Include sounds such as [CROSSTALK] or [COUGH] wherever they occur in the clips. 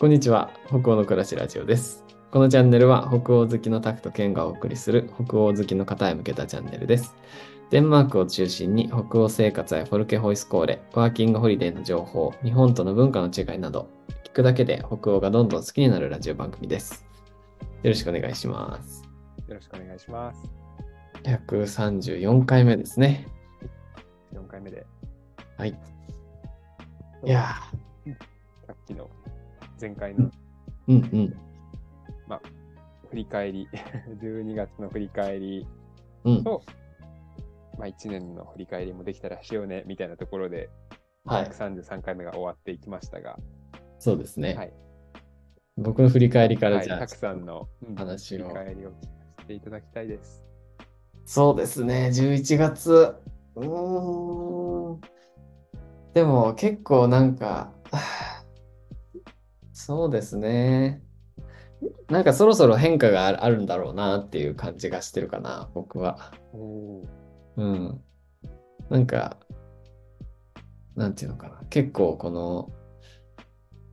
こんにちは。北欧の暮らしラジオです。このチャンネルは北欧好きのタクとケンがお送りする北欧好きの方へ向けたチャンネルです。デンマークを中心に北欧生活やフォルケホイスコーレ、ワーキングホリデーの情報、日本との文化の違いなど、聞くだけで北欧がどんどん好きになるラジオ番組です。よろしくお願いします。よろしくお願いします。134回目ですね。4回目で。はい。いやさっきの前回のー、うんうん。振り返り、[LAUGHS] 12月の振り返りうん。と、まあ、1年の振り返りもできたらしようねみたいなところで、はい。133回目が終わっていきましたが、そうですね。はい僕の振り返りからはい、じゃあ、たくさんの、うん話を振り返りを聞かせていただきたいです。そうですね、11月。うーん。でも結構なんか、[SIGHS] はあそうですね。なんかそろそろ変化があるんだろうなっていう感じがしてるかな、僕は。おうん。なんか、なんていうのかな。結構この、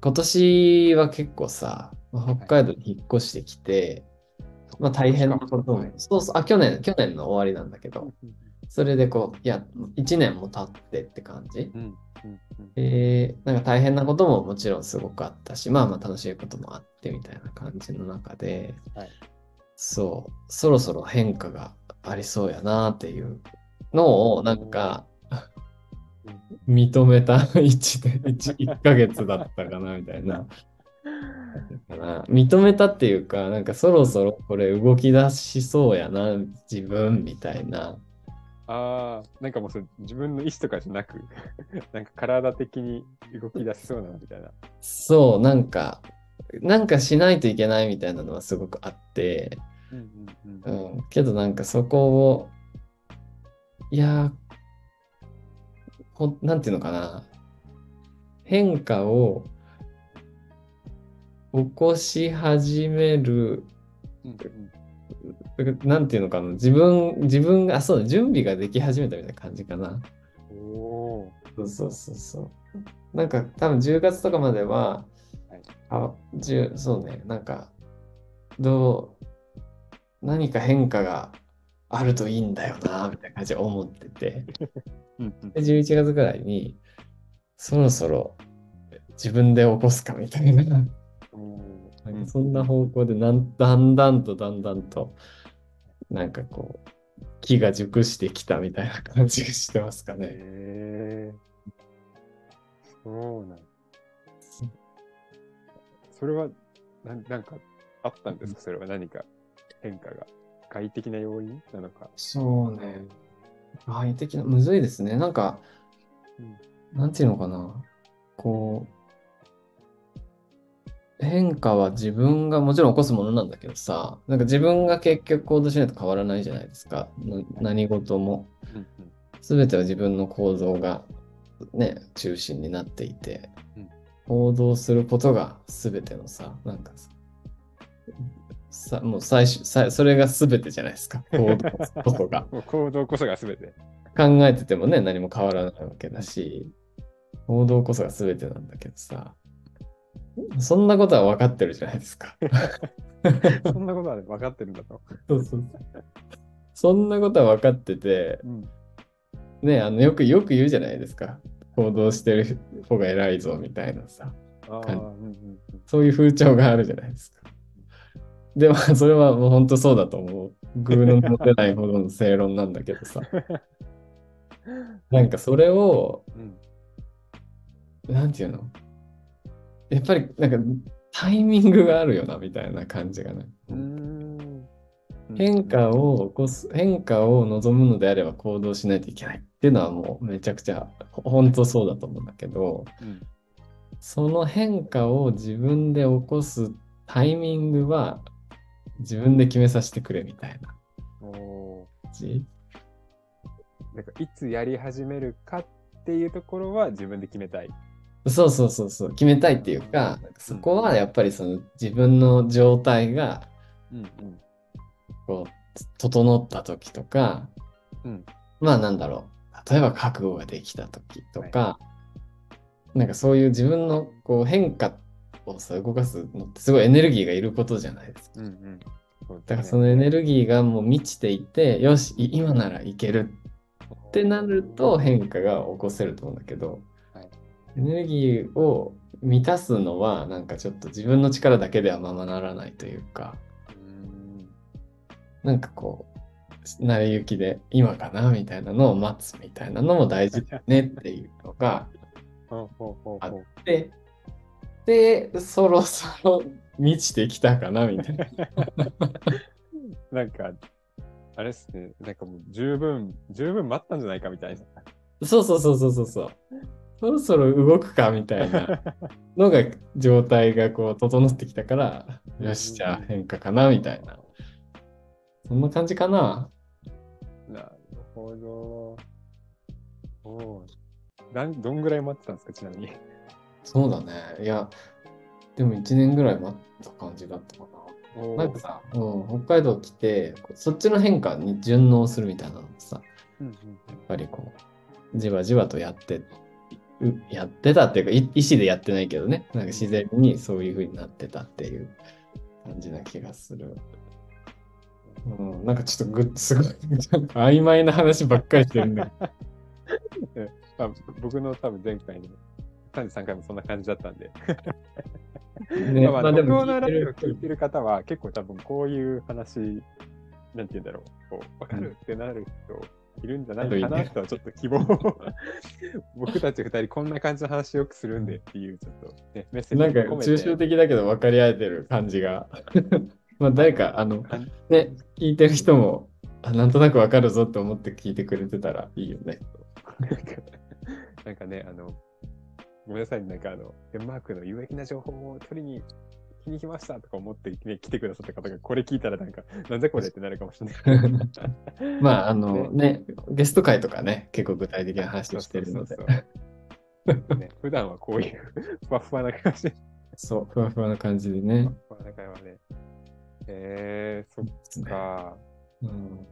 今年は結構さ、まあ北海道に引っ越してきて、まあ大変なことも、そうそう、あ、去年、去年の終わりなんだけど、それでこう、いや、1年も経ってって感じ。うんうんうん。えー、なんか大変なことももちろんすごくあったし、まあまあ楽しいこともあってみたいな感じの中で、はい。そう、そろそろ変化がありそうやなっていうのを、なんか、認めた [LAUGHS] 1年、1, 1ヶ月だったかなみたいな。認めたっていうか、なんかそろそろこれ動き出しそうやな、自分みたいな。ああ、なんかもうそれ自分の意思とかじゃなく、[LAUGHS] なんか体的に動き出しそうなみたいな。そう、なんか、なんかしないといけないみたいなのはすごくあって、うんうんうん。うん、けどなんかそこを、いやほ、なんていうのかな、変化を起こし始める、なんていうのかな、自分、自分が、あ、そうだ、準備ができ始めたみたいな感じかな。おおそうそうそうそう。なんか多分10月とかまでは、はい。あ、10そうね、なんか、どう、何か変化があるといいんだよな、みたいな感じで思ってて。[LAUGHS] で、11月ぐらいに、そろそろ自分で起こすかみたいな、なんそんな方向でなんだんだんとだんだんと、なんかこう、木が熟してきたみたいな感じがしてますかね。へえそうなんそれはな、なんかあったんですか？それは何か変化が。外的な要因なのか。そうね。外的な、むずいですね。なんか、なんていうのかな。こう、変化は自分がもちろん起こすものなんだけどさ、なんか自分が結局行動しないと変わらないじゃないですか。な何事も。うんうんすべては自分の行動がね、中心になっていてうん、行動することがすべてのさ、なんかさ、さもう最初、さそれがすべてじゃないですか。行動ことが。[LAUGHS] 行動こそが全て。考えててもね、何も変わらないわけだし、行動こそが全てなんだけどさ、そんなことは分かってるじゃないですか。[LAUGHS] そんなことはね分かってるんだと。そうそうそんなことは分かってて、うんね、あのよくよく言うじゃないですか。行動してる方が偉いぞみたいなさ、そういう風潮があるじゃないですか。でも、それはもう本当そうだと思う。グーの持てないほどの正論なんだけどさ。[LAUGHS] なんかそれを、うんなんていうの？やっぱりなんかタイミングがあるよなみたいな感じがね。うーん変化を起こす、変化を望むのであれば行動しないといけないっていうのはもうめちゃくちゃほ本当そうだと思うんだけど、うんその変化を自分で起こすタイミングは自分で決めさせてくれみたいななんかいつやり始めるかっていうところは自分で決めたい。そうそうそうそう、決めたいっていうか、そこはやっぱりその自分の状態がうんこう整った時とか、うんまあなんだろう、例えば覚悟ができた時とか、なんかそういう自分のこう変化をさ、動かすのってすごいエネルギーがいることじゃないですか。うんうん。だからそのエネルギーがもう満ちていて、よし、い今ならいけるってなると変化が起こせると思うんだけど、はいエネルギーを満たすのはなんかちょっと自分の力だけではままならないというか、うんなんかこう、成り行きで今かなみたいなのを待つみたいなのも大事だねっていうのがあほうで、で、そろそろ満ちてきたかなみたいな。[LAUGHS] なんか、あれですね、なんかもう十分、十分待ったんじゃないかみたいな。そうそうそうそうそうそう。そろそろ動くかみたいな [LAUGHS] のが状態がこう整ってきたから、よし、じゃあ変化かなみたいな。そんな感じかな。なるほど。おうなんどんぐらい待ってたんですか、ちなみに。そうだね。いや、でも1年ぐらい待った感じだったかおな。なんかさ、うん、北海道来て、そっちの変化に順応するみたいなのもさ、うんうんやっぱりこう、じわじわとやって、うやってたっていうか、い意思でやってないけどね、なんか自然にそういう風になってたっていう感じな気がする。うん、なんかちょっとぐすごい、なんか曖昧な話ばっかりしてるんだけど。[LAUGHS] まあ、僕の多分前回の33回もそんな感じだったんで。ね、まあ、まあ、で僕のラジオ聞いてる方は結構多分こういう話、なんて言うんだろう、こう、わかるってなる人いるんじゃないかなとはちょっと希望を [LAUGHS] 僕たち二人こんな感じの話よくするんでっていうちょっとね、メッセージなんか抽象的だけど分かり合えてる感じが。[LAUGHS] まあ誰か、あの、ね、聞いてる人も、あなんとなく分かるぞって思って聞いてくれてたらいいよね。なんかなんかね、あの、ごめんなさい、なんかあの、デンマークの有益な情報を取りに、来に来ましたとか思って、ね、来てくださった方が、これ聞いたらなんか、なんじゃこれってなるかもしれない。[LAUGHS] まあ、あのねゲスト会とかね、結構具体的な話をしてるのでそう、そうそうね、[LAUGHS] 普段はこういうふわふわな感じ。そう、ふわふわな感じでね。ふわふわな会話ね。えー、そっか。うん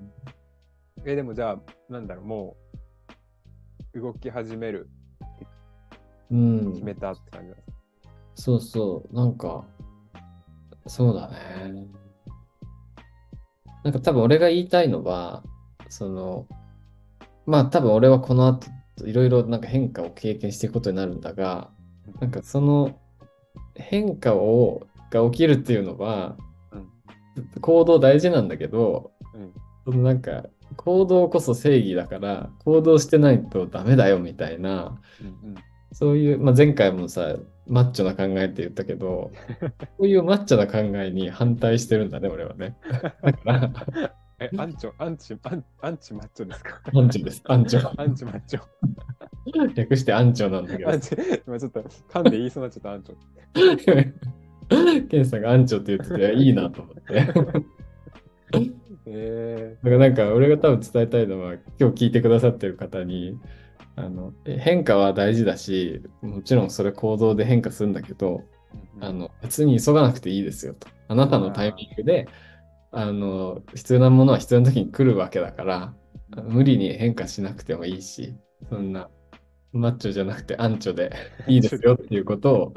えーでもじゃあ、なんだろう、もう、動き始める、うん決、めたって感じそうそう、なんか、そうだね。なんか多分俺が言いたいのは、その、まあ多分俺はこの後いろいろなんか変化を経験していくことになるんだが、なんかその変化をが起きるっていうのは、うん行動大事なんだけど、うんそのなんか行動こそ正義だから行動してないとダメだよみたいな、うん。うん。そういう、まあ、前回もさ、マッチョな考えって言ったけど、[LAUGHS] そういうマッチョな考えに反対してるんだね、俺はね。だから、[LAUGHS] え、アンチョ、アンチ、アンアンチマッチョですか？アンチョです。アンチョ。アンチマッチョ。[LAUGHS] 略してアンチョなんだけどアン。チ、今ちょっと噛んで言いそうになっちゃった、アンチョ。ケンさんがアンチョって言ってて、いいなと思って。えだからなんか俺が多分伝えたいのは、今日聞いてくださってる方に、あのえ変化は大事だし、もちろんそれ行動で変化するんだけど、ー、あの別に急がなくていいですよと。あなたのタイミングで、あの必要なものは必要な時に来るわけだから、無理に変化しなくてもいいし、そんなマッチョじゃなくてアンチョで [LAUGHS] いいですよっていうことを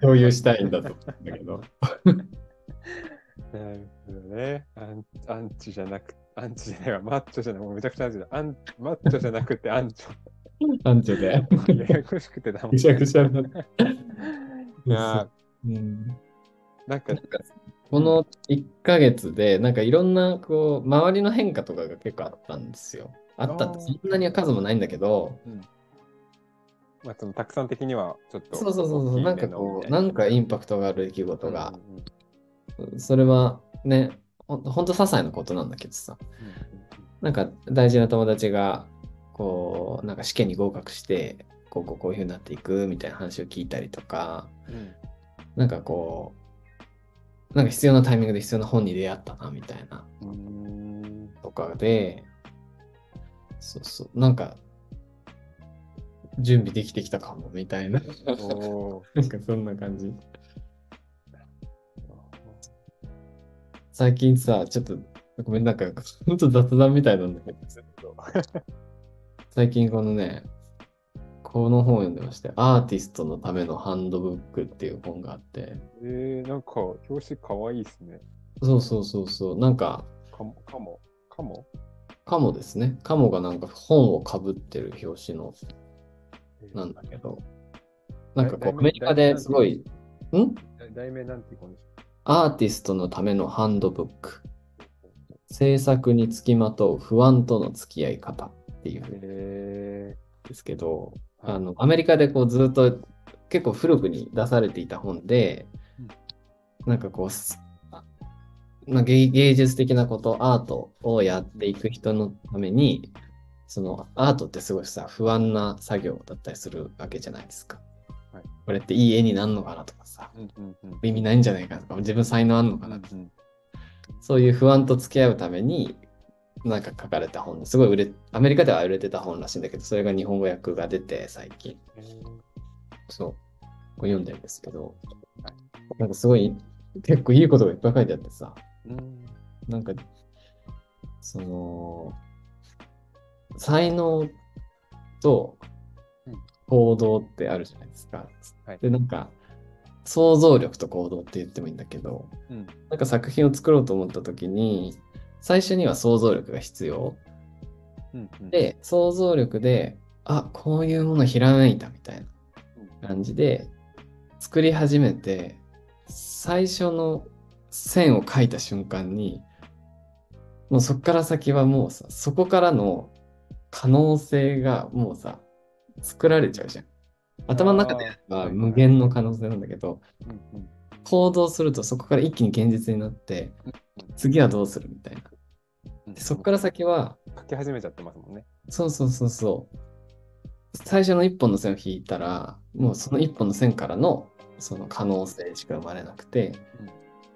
共有したいんだと思うんだけど。[LAUGHS] なるほどね。アンアンチじゃなく、アンチじゃないわ、マッチョじゃない、もうめちゃくちゃアンチだ。アンマッチョじゃなくてアンチアンチョで。ョ。ややこしくてだも。ん。ぐしゃぐしゃになって。[LAUGHS] いやうん。ーなんか、この1ヶ月で、なんかいろんな、こう、周りの変化とかが結構あったんですよ。あったって、そんなに数もないんだけど、まあ、そのたくさん的にはちょっとそうそうそうそう、なんかこう、な。んかインパクトがある出来事が、それはね、ほんほんと些細なことなんだけどさ、なんか大事な友達が、こう、なんか試験に合格して、こうこうこういうふうになっていくみたいな話を聞いたりとか、なんかこう、なんか必要なタイミングで必要な本に出会ったなみたいなうん。うんとかで、そうそう、なんか、準備できてきたかもみたいな、[LAUGHS] なんかそんな感じ。最近さ、ちょっと、ごめん、なんか、ほんと雑談みたいなんだけど、最近このね、この本を読んでまして、アーティストのためのハンドブックっていう本があって、えー、なんか表紙かわいいですね。そうそうそうそう、なんか、かも、かも、かも？カモですね。カモがなんか本をかぶってる表紙のなんだけど、なんかこう、アメリカですごい、ん？題題名なんていうアーティストのためのハンドブック。制作につきまとう不安との付き合い方っていう。ですけど、はいあのアメリカでこうずっと結構古くに出されていた本で、うん。なんかこうまあ、芸芸術的なこと、アートをやっていく人のために、そのアートってすごいさ、不安な作業だったりするわけじゃないですか。はい。これっていい絵になるのかなとかさ、ー、うんうんうん。意味ないんじゃないかとか、自分才能あんのかなとか、うん。そういう不安と付き合うために、なんか書かれた本ですごい売れ、アメリカでは売れてた本らしいんだけど、それが日本語訳が出て最近、えーそう、こう読んでるんですけど。は、なんかすごい、結構いいことがいっぱい書いてあってさ、うんなんか、その、才能とうん。行動ってあるじゃないですか。はい。で、なんか、想像力と行動って言ってもいいんだけど、うん。なんか作品を作ろうと思った時に、最初には想像力が必要。うんうん、で、想像力で、あ、こういうものひらめいたみたいな感じで、作り始めて、最初の線を描いた瞬間に、もうそこから先はもうさ、そこからの可能性がもうさ、作られちゃうじゃん。頭の中では無限の可能性なんだけど、うんうん行動するとそこから一気に現実になって、次はどうするみたいな。うんでそこから先は、書き始めちゃってますもんね。そうそうそうそう。最初の一本の線を引いたら、もうその一本の線からのその可能性しか生まれなくてうん、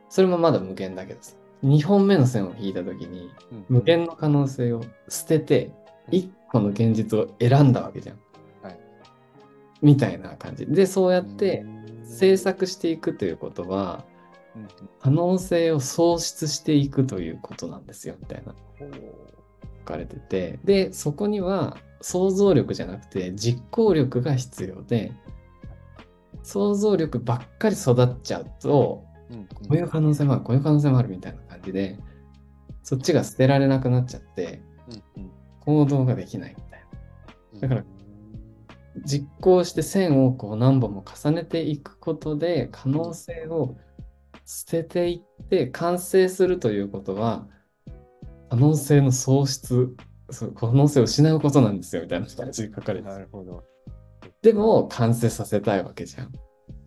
それもまだ無限だけどさ、2本目の線を引いたときに、うん無限の可能性を捨てて、うん一個の現実を選んだわけじゃん。はいみたいな感じ。で、そうやってうん制作していくということは、可能性を創出していくということなんですよ、みたいな。書かれてて、で、そこには想像力じゃなくて実行力が必要で、想像力ばっかり育っちゃうと、こういう可能性もある、こういう可能性もあるみたいな感じで、そっちが捨てられなくなっちゃって、行動ができないみたいな。だからうん実行して線をこう何本も重ねていくことで、可能性を捨てていって完成するということは、可能性の喪失、そう可能性を失うことなんですよみたいな感じで書かれててなるほど。でも完成させたいわけじゃん。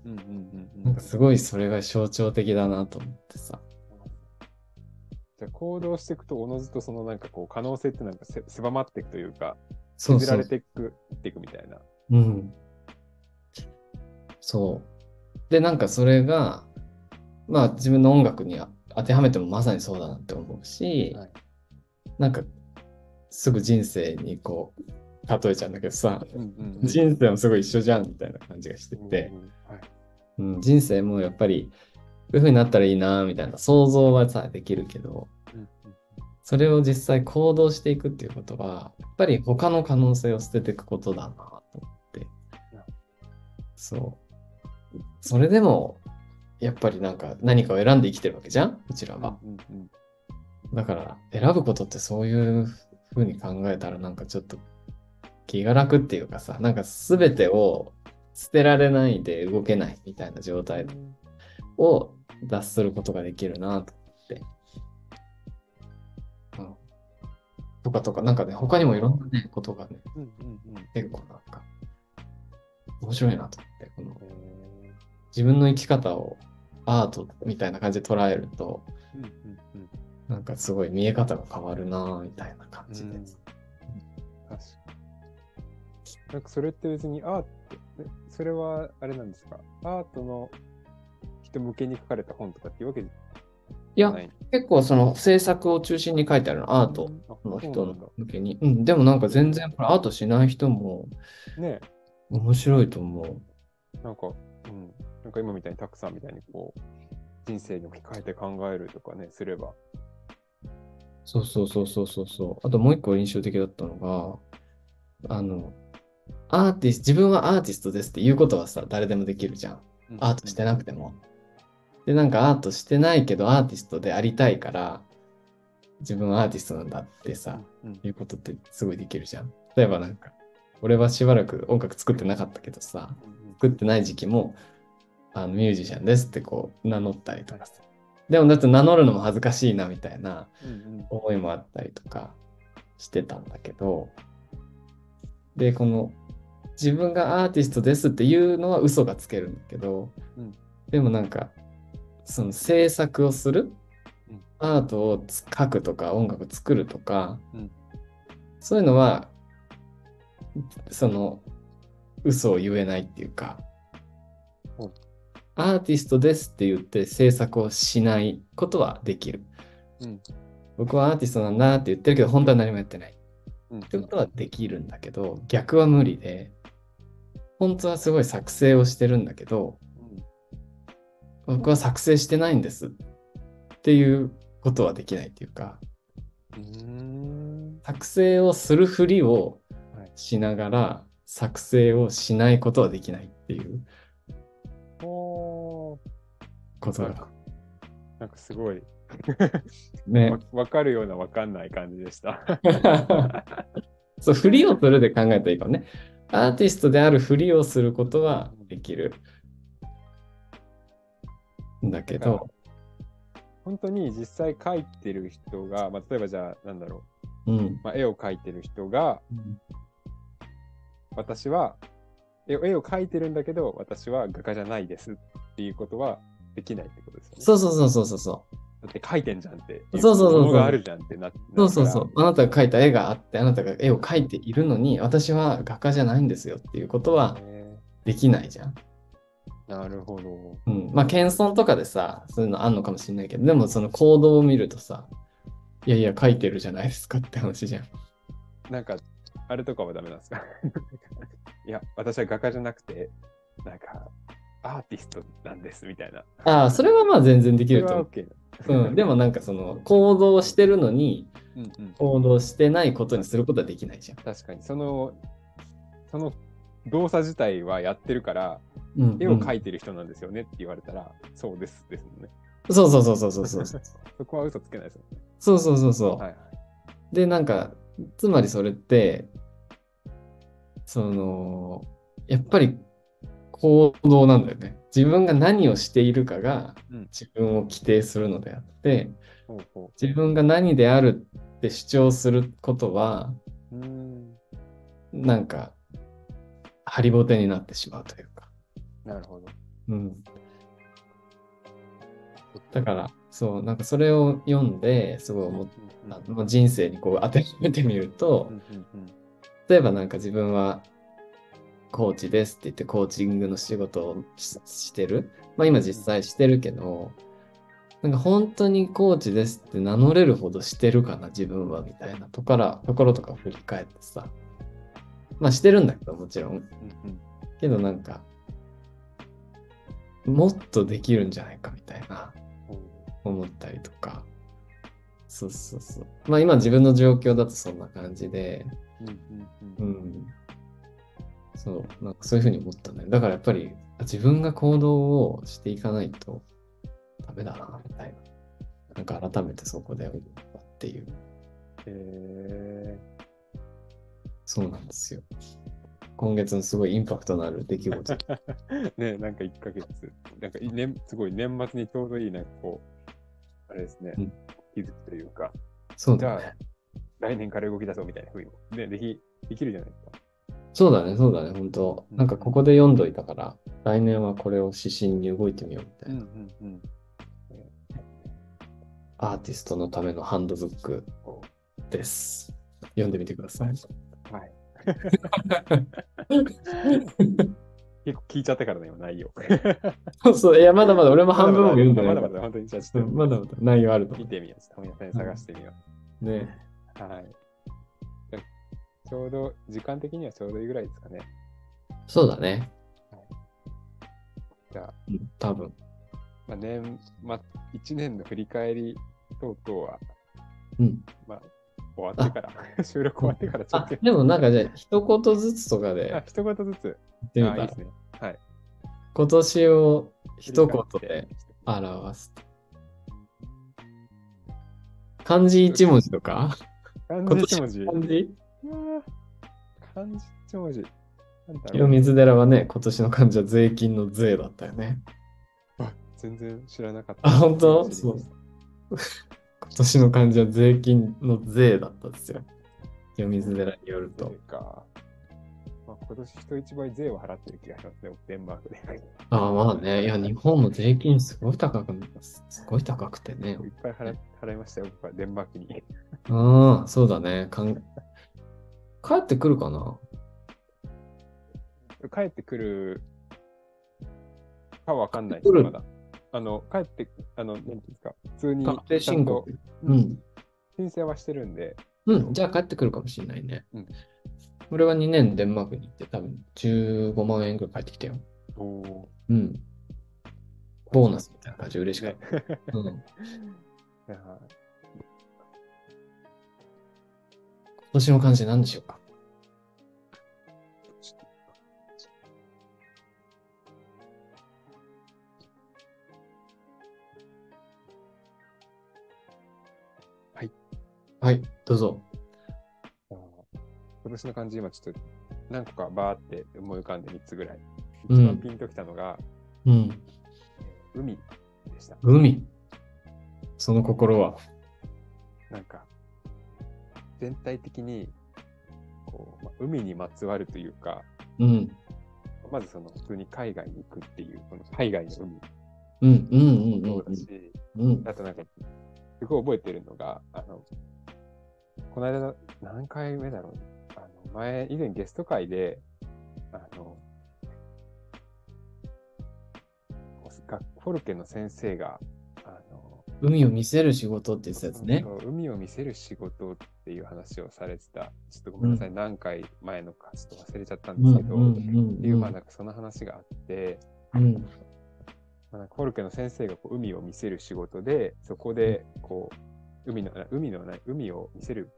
うんうんうんうんなんかすごいそれが象徴的だなと思ってさ。じゃあ行動していくと、おのずとそのなんかこう可能性ってなんかせ狭まっていくというか、削られ。ていくっていくみたいな。うん。そう。で、なんかそれが、まあ自分の音楽にあ当てはめてもまさにそうだなって思うし、はいなんかすぐ人生にこう、例えちゃうんだけどさ、人生もすごい一緒じゃんみたいな感じがしてて、うん人生もやっぱり、こういう風になったらいいなみたいな想像はさ、できるけど、それを実際行動していくっていうことは、やっぱり他の可能性を捨てていくことだなと思。そう。それでも、やっぱりなんか何かを選んで生きてるわけじゃん？うちらは。うんうんだから、選ぶことってそういう風に考えたらなんかちょっと気が楽っていうかさ、なんか全てを捨てられないで動けないみたいな状態うんを脱することができるなと思って。うん。とかとか、なんかね、他にもいろんなね、ことがね、うんうんうん結構なんか、面白いなと思って、このへ自分の生き方をアートみたいな感じで捉えると、ーうんうんうん。なんかすごい見え方が変わるなみたいな感じで。うん。確かに。なんかそれって別にアート、えそれはあれなんですか？アートの人向けに書かれた本とかっていうわけじい？や、結構その制作を中心に書いてあるの、アートの人の向けに。うん、でもなんか全然これアートしない人もね面白いと思う。なんか、うん。なんか今みたいにたくさんみたいにこう、人生に置き換えて考えるとかね、すれば。そうそうそうそうそうそう。あともう一個印象的だったのが、あの、アーティスト、自分はアーティストですっていうことはさ、誰でもできるじゃん。うんアートしてなくても。で、なんかアートしてないけどアーティストでありたいから、自分はアーティストなんだってさ、うんいうことってすごいできるじゃん。例えばなんか、俺はしばらく音楽作ってなかったけどさ、うん作ってない時期も、あのミュージシャンですってこう名乗ったりとかさ。でもだって名乗るのも恥ずかしいなみたいな思いもあったりとかしてたんだけど、で、この自分がアーティストですっていうのは嘘がつけるんだけど、うん。でもなんか、その制作をする、うん。アートをつ書くとか音楽作るとか、うん。そういうのは、その嘘を言えないっていうかうん、アーティストですって言って制作をしないことはできる。うん。僕はアーティストなんだって言ってるけど、本当は何もやってない。うん。ってことはできるんだけど、逆は無理で、本当はすごい作成をしてるんだけど、僕は作成してないんですっていうことはできないっていうか、うんうん。作成をするふりをはいしながら、作成をしないことはできないっていうおーことが。なんかすごい、ねわ。わかるようなわかんない感じでした。[LAUGHS] そう、ふりをするで考えたらいいかもね。アーティストであるふりをすることはできる。んだけど、本当に実際描いてる人が、まあ、例えばじゃあ、なんだろう、うん。まあ、絵を描いてる人が、私は絵を描いてるんだけど、私は画家じゃないですっていうことはできないってことですよね。そうそうそうそうそうそう。だって描いてんじゃんって。そうそうそうがあるじゃんってなって。そうそうそう。あなたが描いた絵があって、あなたが絵を描いているのに、私は画家じゃないんですよっていうことはできないじゃん。ーなるほど。うん。まあ、謙遜とかでさ、そういうのあんのかもしれないけど、でもその行動を見るとさ、いやいや、描いてるじゃないですかって話じゃん。なんか、あれとかはダメなんですか？[LAUGHS] いや、私は画家じゃなくて、なんか、アーティストなんですみたいな。ああ、それはまあ全然できると思う。うん。[LAUGHS] でもなんかその、行動してるのに、うんうん、行動してないことにすることはできないじゃん。確かに、その、その動作自体はやってるから、うん、絵をい描いてる人なんですよねって言われたら、そうですですもんね。そうそうそうそうそうそう。[LAUGHS] そこは嘘つけないですよね。そうそうそうそう。はいはい。で、なんか、つまりそれって、その、やっぱり行動なんだよね。自分が何をしているかがうん自分を規定するのであって、ほうほ自分が何であるって主張することは、う。ん。なんか、ハリボテになってしまうというか。なるほど。うん。だから、そう、なんかそれを読んで、すごい思っうんう人生にこう当てはめてみるとう、んうんうん例えばなんか自分はコーチですって言ってコーチングの仕事をしてる。まあ今実際してるけど、なんか本当にコーチですって名乗れるほどしてるかな自分はみたいなところところとか振り返ってさ。まあしてるんだけどもちろん。けどなんか、もっとできるんじゃないかみたいな思ったりとか。そうそうそう。まあ今自分の状況だとそんな感じで、うんうんううんん。そう、なんかそういうふうに思ったね。だからやっぱり自分が行動をしていかないとダメだな、みたいな。なんか改めてそこで思ったっていう。へそうなんですよ。今月のすごいインパクトのある出来事。ー [LAUGHS] ねなんか1ヶ月、なんかい年すごい年末にちょうどいい、なんかこう、あれですね、うん気づくというか、そうだね。来年から動き出そうみたいな風にも、ね、できできるじゃないですか。そうだね、そうだね、本当うんなんかここで読んどいたから、来年はこれを指針に動いてみようみたいな。んうん。アーティストのためのハンドブックです。読んでみてください。はい。[LAUGHS] 結構聞いちゃったからね、今、内容。そうそう、いや、まだまだ俺も半分も読んでないまだまだ、本当にじゃあちょっうんまだまだ内容あると見てみよう。本屋さんで探してみよう。ね。う。はい。ちょうど、時間的にはちょうどいいぐらいですかね。そうだね。じゃあ、うん多分。まあ、年、まあ、1年の振り返り等々は、うん。まあ、終わってから、収録終わってからちょっと、あでもなんかじゃあ、一言ずつとかであ、一言ずつ。言ってみたいいです、ね。はい。今年を一言で表す。漢字一文字とか？漢今字一文字。漢字漢字一文字。清う。水寺はね、今年の漢字は税金の税だったよね。全然知らなかった。あ本当？知りました [LAUGHS] 今年の漢字は税金の税だったんですよ。清水寺によるとまあ、今年人一倍税を払ってる気がしますね、デンマークで。ああ、まあね。いや、日本の税金すごい高く、すごい高くてね。いっぱい払払いましたよ、僕はデンマークに。ああ、そうだね。かん帰ってくるかな？帰ってくるかわかんない来るまだ。あの、帰って、あの、なんていうんですか、普通に確定申告。うん。申請はしてるんで、うん、じゃあ帰ってくるかもしれないね。うん俺は2年デンマークに行って多分15万円ぐらい帰ってきたよ。おーうん。ボーナスみたいな感じで嬉しかっねた。[LAUGHS] うん。[LAUGHS] 今年の漢字何でしょうか？はい。はい、どうぞ。あー今年の漢字、今ちょっと何個かバーって思い浮かんで3つぐらい。うん一番ピンときたのが、うん。海でした。海。その心は。なんか、全体的に、こうまあ海にまつわるというか、うん。まずその普通に海外に行くっていう、この海外の海うん、うん、うん、もそうだし、うん。うん。あとなんか、すごい覚えてるのが、あの、この間の、何回目だろう、あの、前、以前ゲスト会で、あの、フォルケの先生が、あの、海を見せる仕事って言ってたやつね。海を見せる仕事っていう話をされてた。ちょっとごめんなさい、何回前のかちょっと忘れちゃったんですけど、ううんいう、まあなんかその話があって、うん。まあ、フォルケの先生がこう海を見せる仕事で、そこでこう海の海のない海を見せる、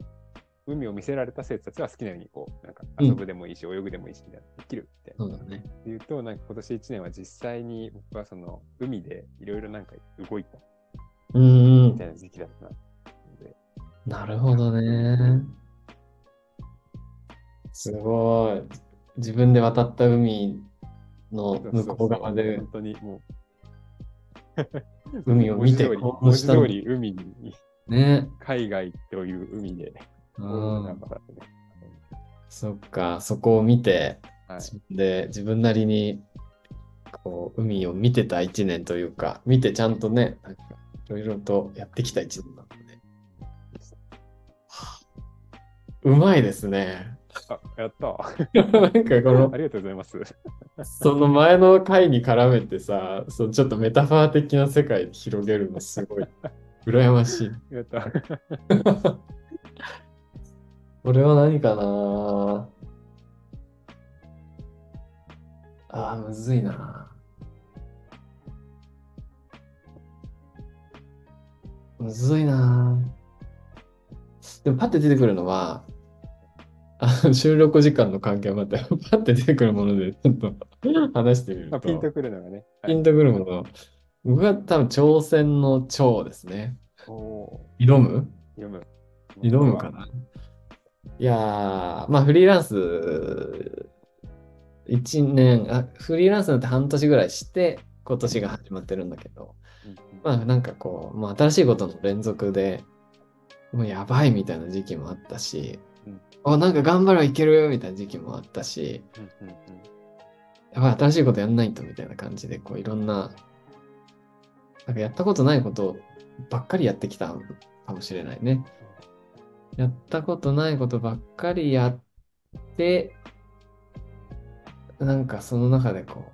海を見せられた生徒たちは好きなようにこうなんか遊ぶでもいいし、泳ぐでもいいしみたいなできるみたいな。そうだね。っていうと、なんか今年1年は実際に僕はその海でいろいろなんか動いたうん、うんみた。いな時期だったななるほどね。すごい。自分で渡った海の向こう側で本当にもう [LAUGHS] 海を見て文字通り海に、ね。海外という海で、うん。頑張ったねそっか、そこを見て、はいで、自分なりに、こう、海を見てた一年というか、見てちゃんとね、いろいろとやってきた一年なので。うまいですね。あ、やった。なんかこのあ、りがとうございます。その前の回に絡めてさ、そうちょっとメタファー的な世界で広げるのすごい羨ましい。[LAUGHS] やった。これは何かなあー、むずいな。むずいな。でもパッて出てくるのは、あの収録時間の関係もあって、パッて出てくるものでちょっと話してみるまあ、と。ピンとくるのがね。はいピンとくるもの。僕は多分挑戦の挑ですね。お挑む？ー読む。挑むかないやー、まあフリーランス1年あ、フリーランスになって半年ぐらいして今年が始まってるんだけど、まあなんかこう、まあ新しいことの連続で、もうやばいみたいな時期もあったし、うんあ、なんか頑張ればいけるみたいな時期もあったし、うんうんうんやばい、新しいことやんないとみたいな感じで、こういろんな、なんかやったことないことばっかりやってきたかもしれないね。やったことないことばっかりやって、なんかその中でこ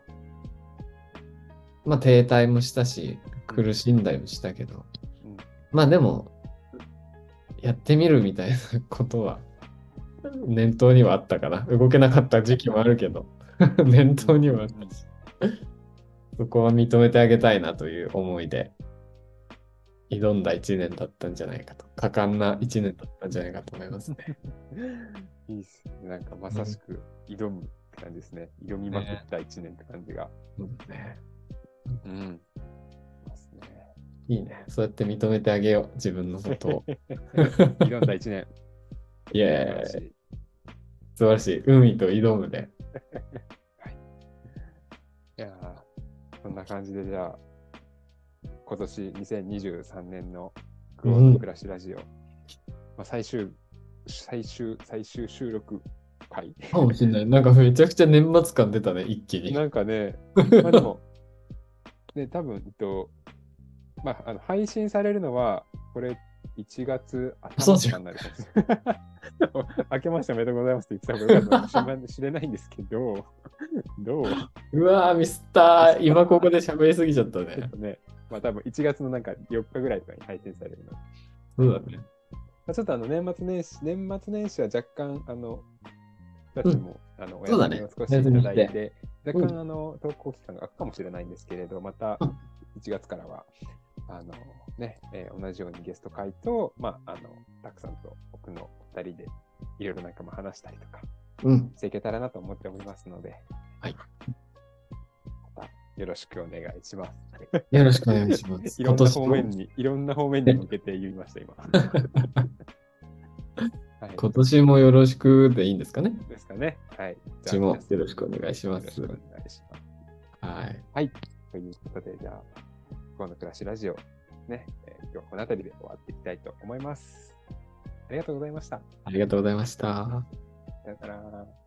う、まあ停滞もしたし、苦しんだりもしたけど、うんまあでも、やってみるみたいなことは、念頭にはあったかな。動けなかった時期もあるけど、[LAUGHS] 念頭にはあったし、そこは認めてあげたいなという思いで挑んだ1年だったんじゃないかと、果敢な1年だったんじゃないかと思いますね。[LAUGHS] いいっすね。なんかまさしく挑むって感じですね。挑みまくった1年って感じが。そうだねうん。ますね。いいね。そうやって認めてあげよう、自分のことを。[LAUGHS] 挑んだ1年。[LAUGHS] イェーイ素晴らしい。海と挑むで。いやーそんな感じでじゃあ、今年2023年のクオート暮らしラジオ、まあ、最終、最終、最終収録回。かもしんない。なんかめちゃくちゃ年末感出たね、一気に。なんかね、[LAUGHS] まあでも、ね、多分、えっと、まあ、あの配信されるのは、これ、1月頭とかになるかもしれない。明けましておめでとうございますって言ってた方がよかったかもしれないんですけど、どう？うわー、ミスったー。今ここで喋りすぎちゃったねね、まあ多分1月のなんか4日ぐらいとかに配信されるの。まそうだね。あ、ちょっとあの年末年始、年末年始は若干、あの、私たちも、あのお休みを少しいただいて、若干あの投稿期間が空くかもしれないんですけれど、またうん1月からは、あのね、えー同じようにゲスト会と、まあ、あの、たくさんと僕の2人でいろいろなんかも話したりとかうん。していけたらなと思っておりますので、はい。よろしくお願いします。よろしくお願いします。いろんな方も面に、いろんな方面に向けて言いました、今。はい、今年もよろしくでいいんですかね？ですかね。はい。今年もよろしくお願いします。よろしくお願いします。はい。ということで、じゃあ、今日の暮らしラジオ、ね、えー今日はこの辺りで終わっていきたいと思います。ありがとうございました。ありがとうございました。さよなら。